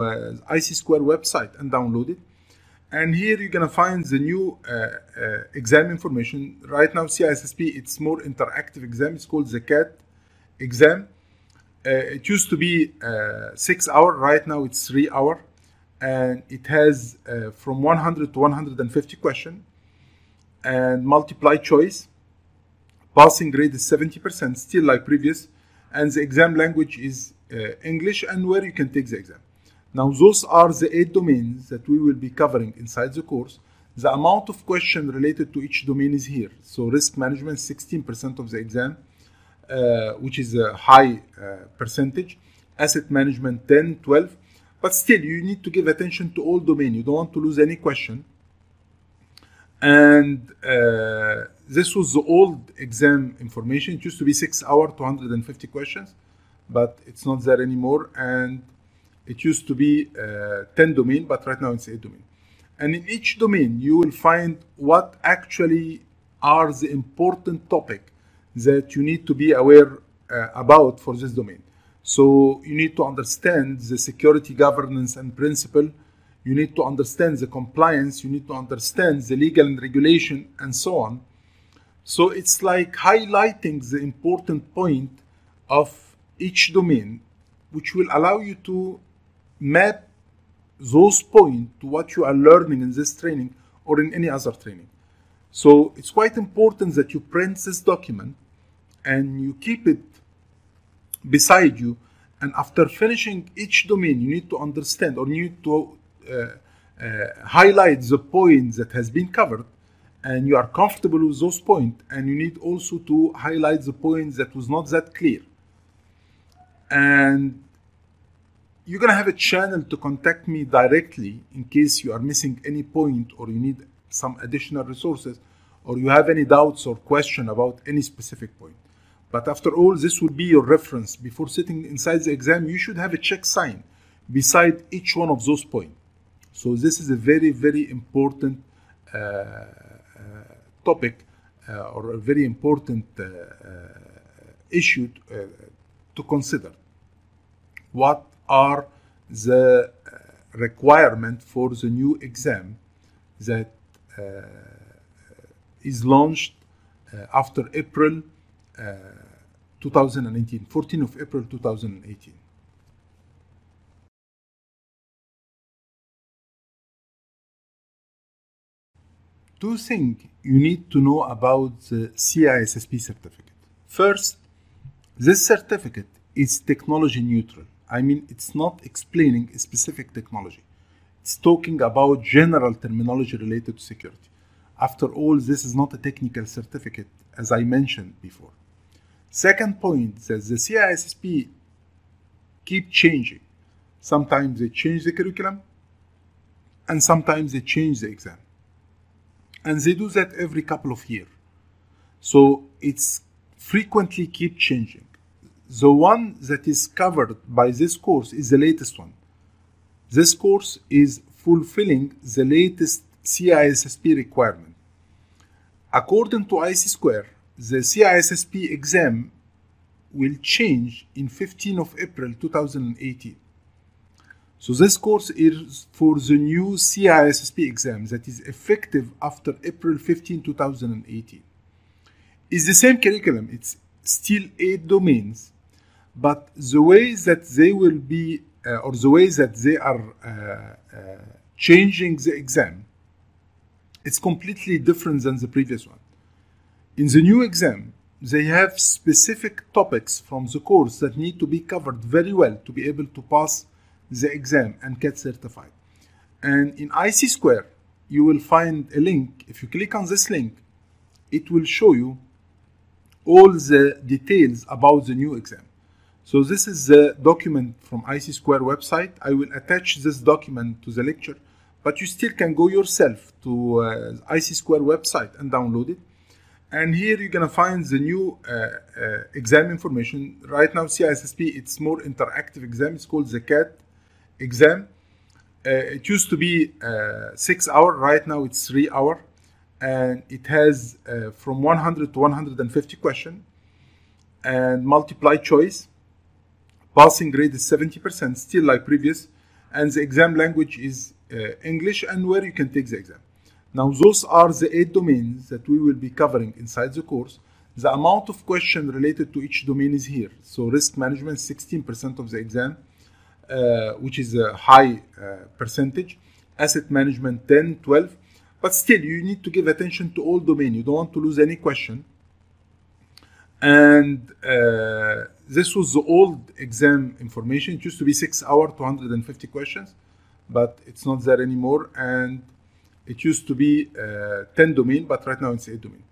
uh, ISC Square website and download it. And here you're gonna find the new uh, uh, exam information. Right now, CISSP, it's more interactive exam. It's called the CAT exam. Uh, it used to be uh, six hour. Right now, it's three hour, and it has uh, from 100 to 150 question, and multiply choice. Passing grade is 70%, still like previous, and the exam language is English, and where you can take the exam. Now, those are the eight domains that we will be covering inside the course. The amount of question related to each domain is here. So, risk management, 16% of the exam, uh, which is a high uh, percentage. Asset management, 10, 12. But still, you need to give attention to all domain. You don't want to lose any question. And uh, this was the old exam information. It used to be six hour, 250 questions, but it's not there anymore. And it used to be uh, 10 domain, but right now it's 8 domain. And in each domain, you will find what actually are the important topic that you need to be aware uh, about for this domain. So you need to understand the security governance and principle. You need to understand the compliance. You need to understand the legal and regulation and so on. So it's like highlighting the important point of each domain, which will allow you to map those points to what you are learning in this training or in any other training. So it's quite important that you print this document and you keep it beside you. And after finishing each domain, you need to understand or you need to uh, uh, highlight the point that has been covered and you are comfortable with those points and you need also to highlight the points that was not that clear and you're going to have a channel to contact me directly in case you are missing any point or you need some additional resources or you have any doubts or question about any specific point. But after all, this will be your reference. Before sitting inside the exam, you should have a check sign beside each one of those points. So this is a very, very important uh, uh, topic uh, or a very important uh, uh, issue uh, to consider. What are the uh, requirement for the new exam that uh, is launched uh, after April uh, 2018, 14 of April 2018. Two things you need to know about the CISSP certificate. First, this certificate is technology neutral. I mean, it's not explaining a specific technology. It's talking about general terminology related to security. After all, this is not a technical certificate, as I mentioned before. Second point that the CISSP keep changing. Sometimes they change the curriculum, and sometimes they change the exam. And they do that every couple of years. So it's frequently keep changing the one that is covered by this course is the latest one. This course is fulfilling the latest CISSP requirement. According to ISC Square, the CISSP exam will change in 15 of April 2018. So this course is for the new CISSP exam that is effective after April 15, 2018. It's the same curriculum, it's still eight domains, but the way that they will be uh, or the way that they are uh, uh, changing the exam it's completely different than the previous one. In the new exam they have specific topics from the course that need to be covered very well to be able to pass the exam and get certified. And in ISC square you will find a link. If you click on this link it will show you all the details about the new exam so this is the document from ISC Square website. I will attach this document to the lecture, but you still can go yourself to uh, ISC Square website and download it. And here you're gonna find the new uh, uh, exam information. Right now, CISSP, it's more interactive exam. It's called the CAT exam. Uh, it used to be uh, six hour. Right now, it's three hour, and it has uh, from 100 to 150 question, and multiply choice passing grade is 70%, still like previous, and the exam language is uh, English, and where you can take the exam. Now, those are the eight domains that we will be covering inside the course. The amount of question related to each domain is here. So, risk management, 16% of the exam, uh, which is a high uh, percentage. Asset management, 10, 12. But still, you need to give attention to all domain. You don't want to lose any question. And uh, this was the old exam information. It used to be six hour, 250 questions, but it's not there anymore. And it used to be uh, 10 domain, but right now it's 8 domain.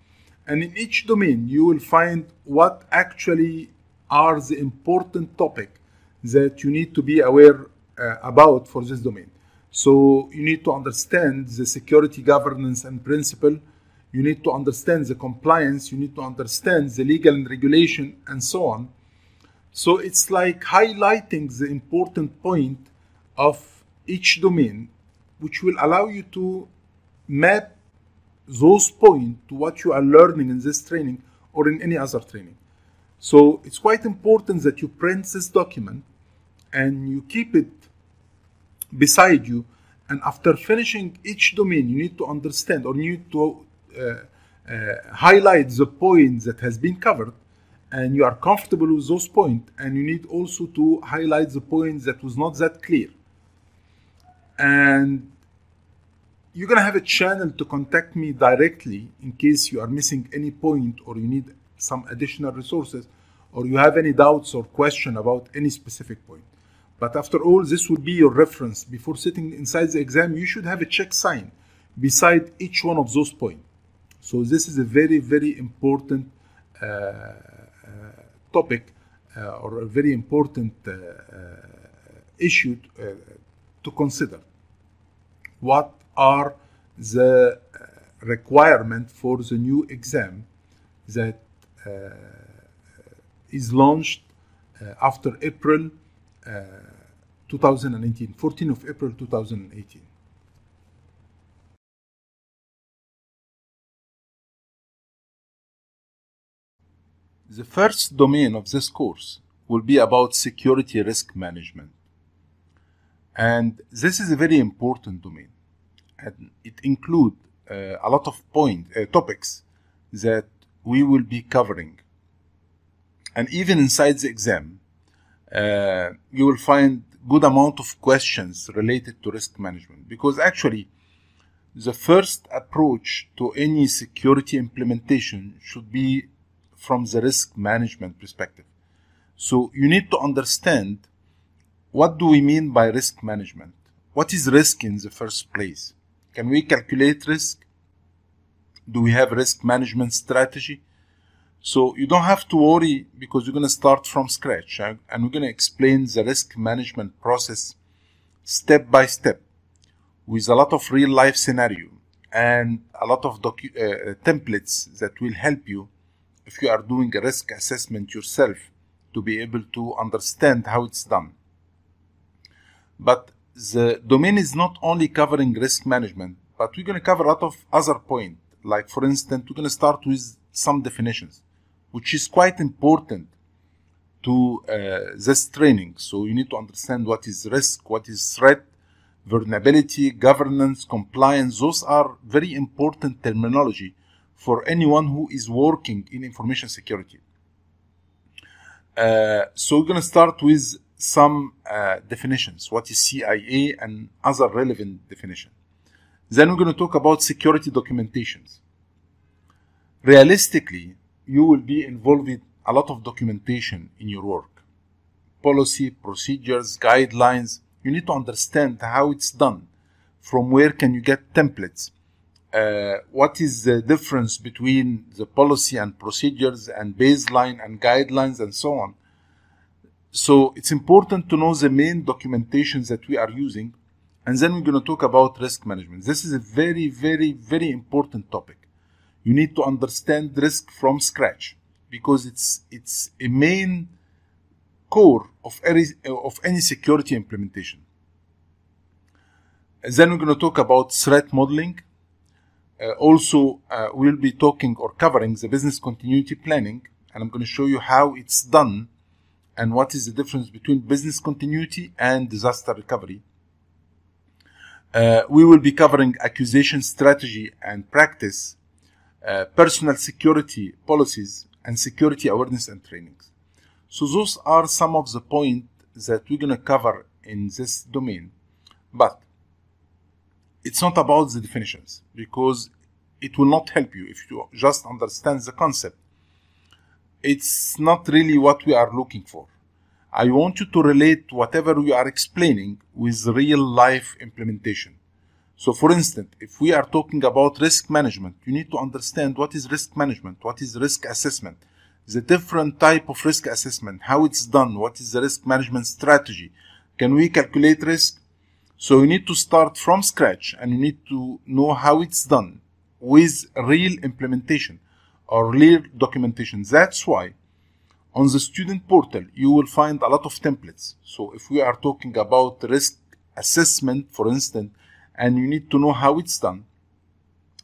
And in each domain, you will find what actually are the important topic that you need to be aware uh, about for this domain. So you need to understand the security governance and principle. You need to understand the compliance. You need to understand the legal and regulation and so on. So it's like highlighting the important point of each domain, which will allow you to map those points to what you are learning in this training or in any other training. So it's quite important that you print this document and you keep it beside you. And after finishing each domain, you need to understand or you need to Uh, uh, highlight the point that has been covered and you are comfortable with those points and you need also to highlight the point that was not that clear and you're going to have a channel to contact me directly in case you are missing any point or you need some additional resources or you have any doubts or question about any specific point. But after all, this will be your reference. Before sitting inside the exam, you should have a check sign beside each one of those points. So this is a very, very important uh, uh, topic uh, or a very important uh, uh, issue uh, to consider. What are the requirement for the new exam that is launched after April 2018, 14 of April 2018. The first domain of this course will be about security risk management. And this is a very important domain. And it includes uh, a lot of point uh, topics that we will be covering. And even inside the exam, uh, you will find good amount of questions related to risk management because actually the first approach to any security implementation should be from the risk management perspective. So you need to understand what do we mean by risk management? What is risk in the first place? Can we calculate risk? Do we have risk management strategy? So you don't have to worry because you're going to start from scratch and we're going to explain the risk management process step by step with a lot of real life scenario and a lot of docu- uh, templates that will help you if you are doing a risk assessment yourself to be able to understand how it's done. But the domain is not only covering risk management, but we're going to cover a lot of other points. Like, for instance, we're going to start with some definitions, which is quite important to uh, this training. So you need to understand what is risk, what is threat, vulnerability, governance, compliance. Those are very important terminology for anyone who is working in information security. Uh, so we're going to start with some uh, definitions. What is CIA and other relevant definition. Then we're going to talk about security documentations. Realistically, you will be involved with a lot of documentation in your work. Policy, procedures, guidelines. You need to understand how it's done. From where can you get templates? Uh, what is the difference between the policy and procedures and baseline and guidelines and so on? So it's important to know the main documentations that we are using. And then we're going to talk about risk management. This is a very, very, very important topic. You need to understand risk from scratch because it's, it's a main core of any, of any security implementation. And then we're going to talk about threat modeling. Uh, also, uh, we'll be talking or covering the business continuity planning, and I'm going to show you how it's done and what is the difference between business continuity and disaster recovery. Uh, we will be covering acquisition strategy and practice, uh, personnel security policies, and security awareness and trainings. So those are some of the points that we're going to cover in this domain. But it's not about the definitions because it will not help you if you just understand the concept. It's not really what we are looking for. I want you to relate whatever we are explaining with real life implementation. So, for instance, if we are talking about risk management, you need to understand what is risk management, what is risk assessment, the different type of risk assessment, how it's done, what is the risk management strategy, can we calculate risk? So you need to start from scratch and you need to know how it's done with real implementation or real documentation. That's why on the student portal you will find a lot of templates. So if we are talking about risk assessment, for instance, and you need to know how it's done,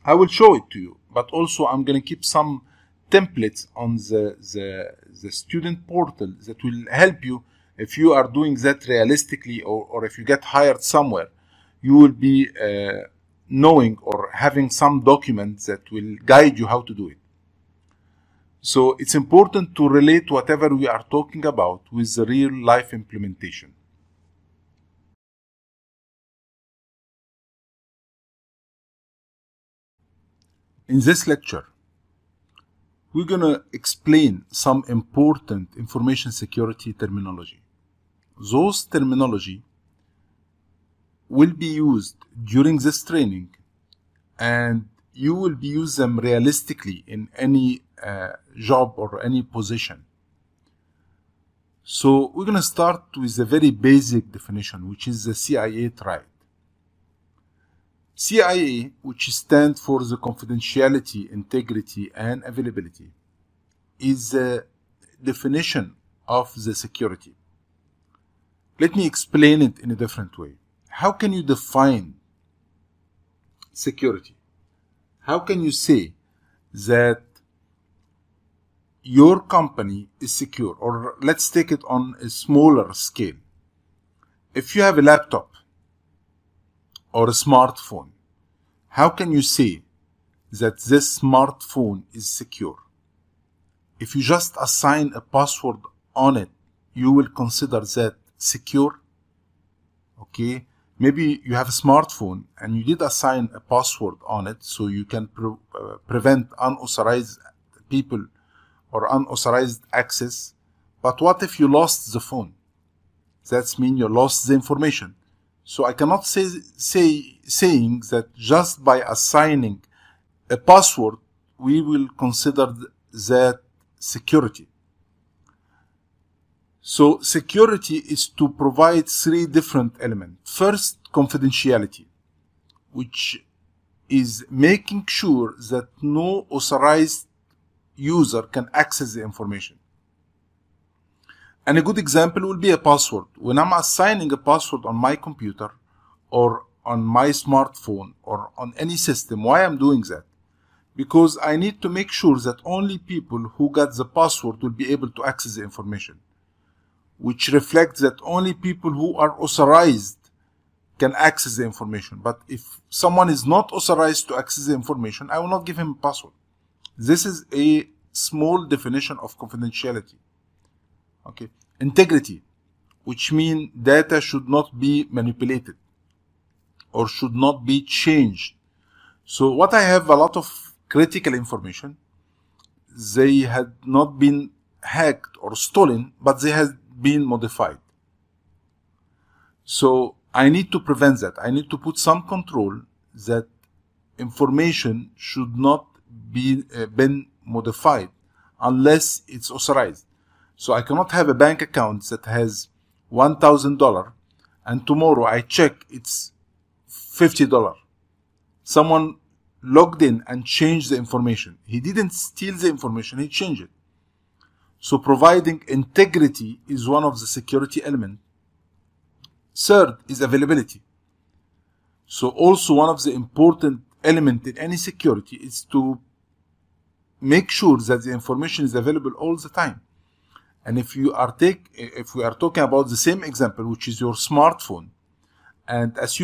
I will show it to you. But also I'm going to keep some templates on the, the, the student portal that will help you if you are doing that realistically or, or if you get hired somewhere, you will be uh, knowing or having some documents that will guide you how to do it. So it's important to relate whatever we are talking about with the real life implementation. In this lecture, we're going to explain some important information security terminology. Those terminology will be used during this training and you will be use them realistically in any uh, job or any position. So we're going to start with a very basic definition, which is the CIA triad. CIA, which stands for the confidentiality, integrity, and availability, is the definition of the security. Let me explain it in a different way. How can you define security? How can you say that your company is secure? Or let's take it on a smaller scale. If you have a laptop or a smartphone, how can you say that this smartphone is secure? If you just assign a password on it, you will consider that secure. Okay, maybe you have a smartphone and you did assign a password on it so you can pre- uh, prevent unauthorized people or unauthorized access. But what if you lost the phone? That's mean you lost the information. So I cannot say, say saying that just by assigning a password, we will consider that security. So security is to provide three different elements. First, confidentiality, which is making sure that no authorized user can access the information. And a good example will be a password. When I'm assigning a password on my computer or on my smartphone or on any system, why I'm doing that? Because I need to make sure that only people who got the password will be able to access the information, which reflects that only people who are authorized can access the information. But if someone is not authorized to access the information, I will not give him a password. This is a small definition of confidentiality. Okay. Integrity, which means data should not be manipulated or should not be changed. So what I have a lot of critical information, they had not been hacked or stolen, but they had been modified. So I need to prevent that. I need to put some control that information should not be uh, been modified unless it's authorized. So I cannot have a bank account that has $1,000 and tomorrow I check it's $50. Someone logged in and changed the information. He didn't steal the information, he changed it. So providing integrity is one of the security elements. Third is availability. So also one of the important element in any security is to make sure that the information is available all the time. And if you are take, if we are talking about the same example, which is your smartphone, and as you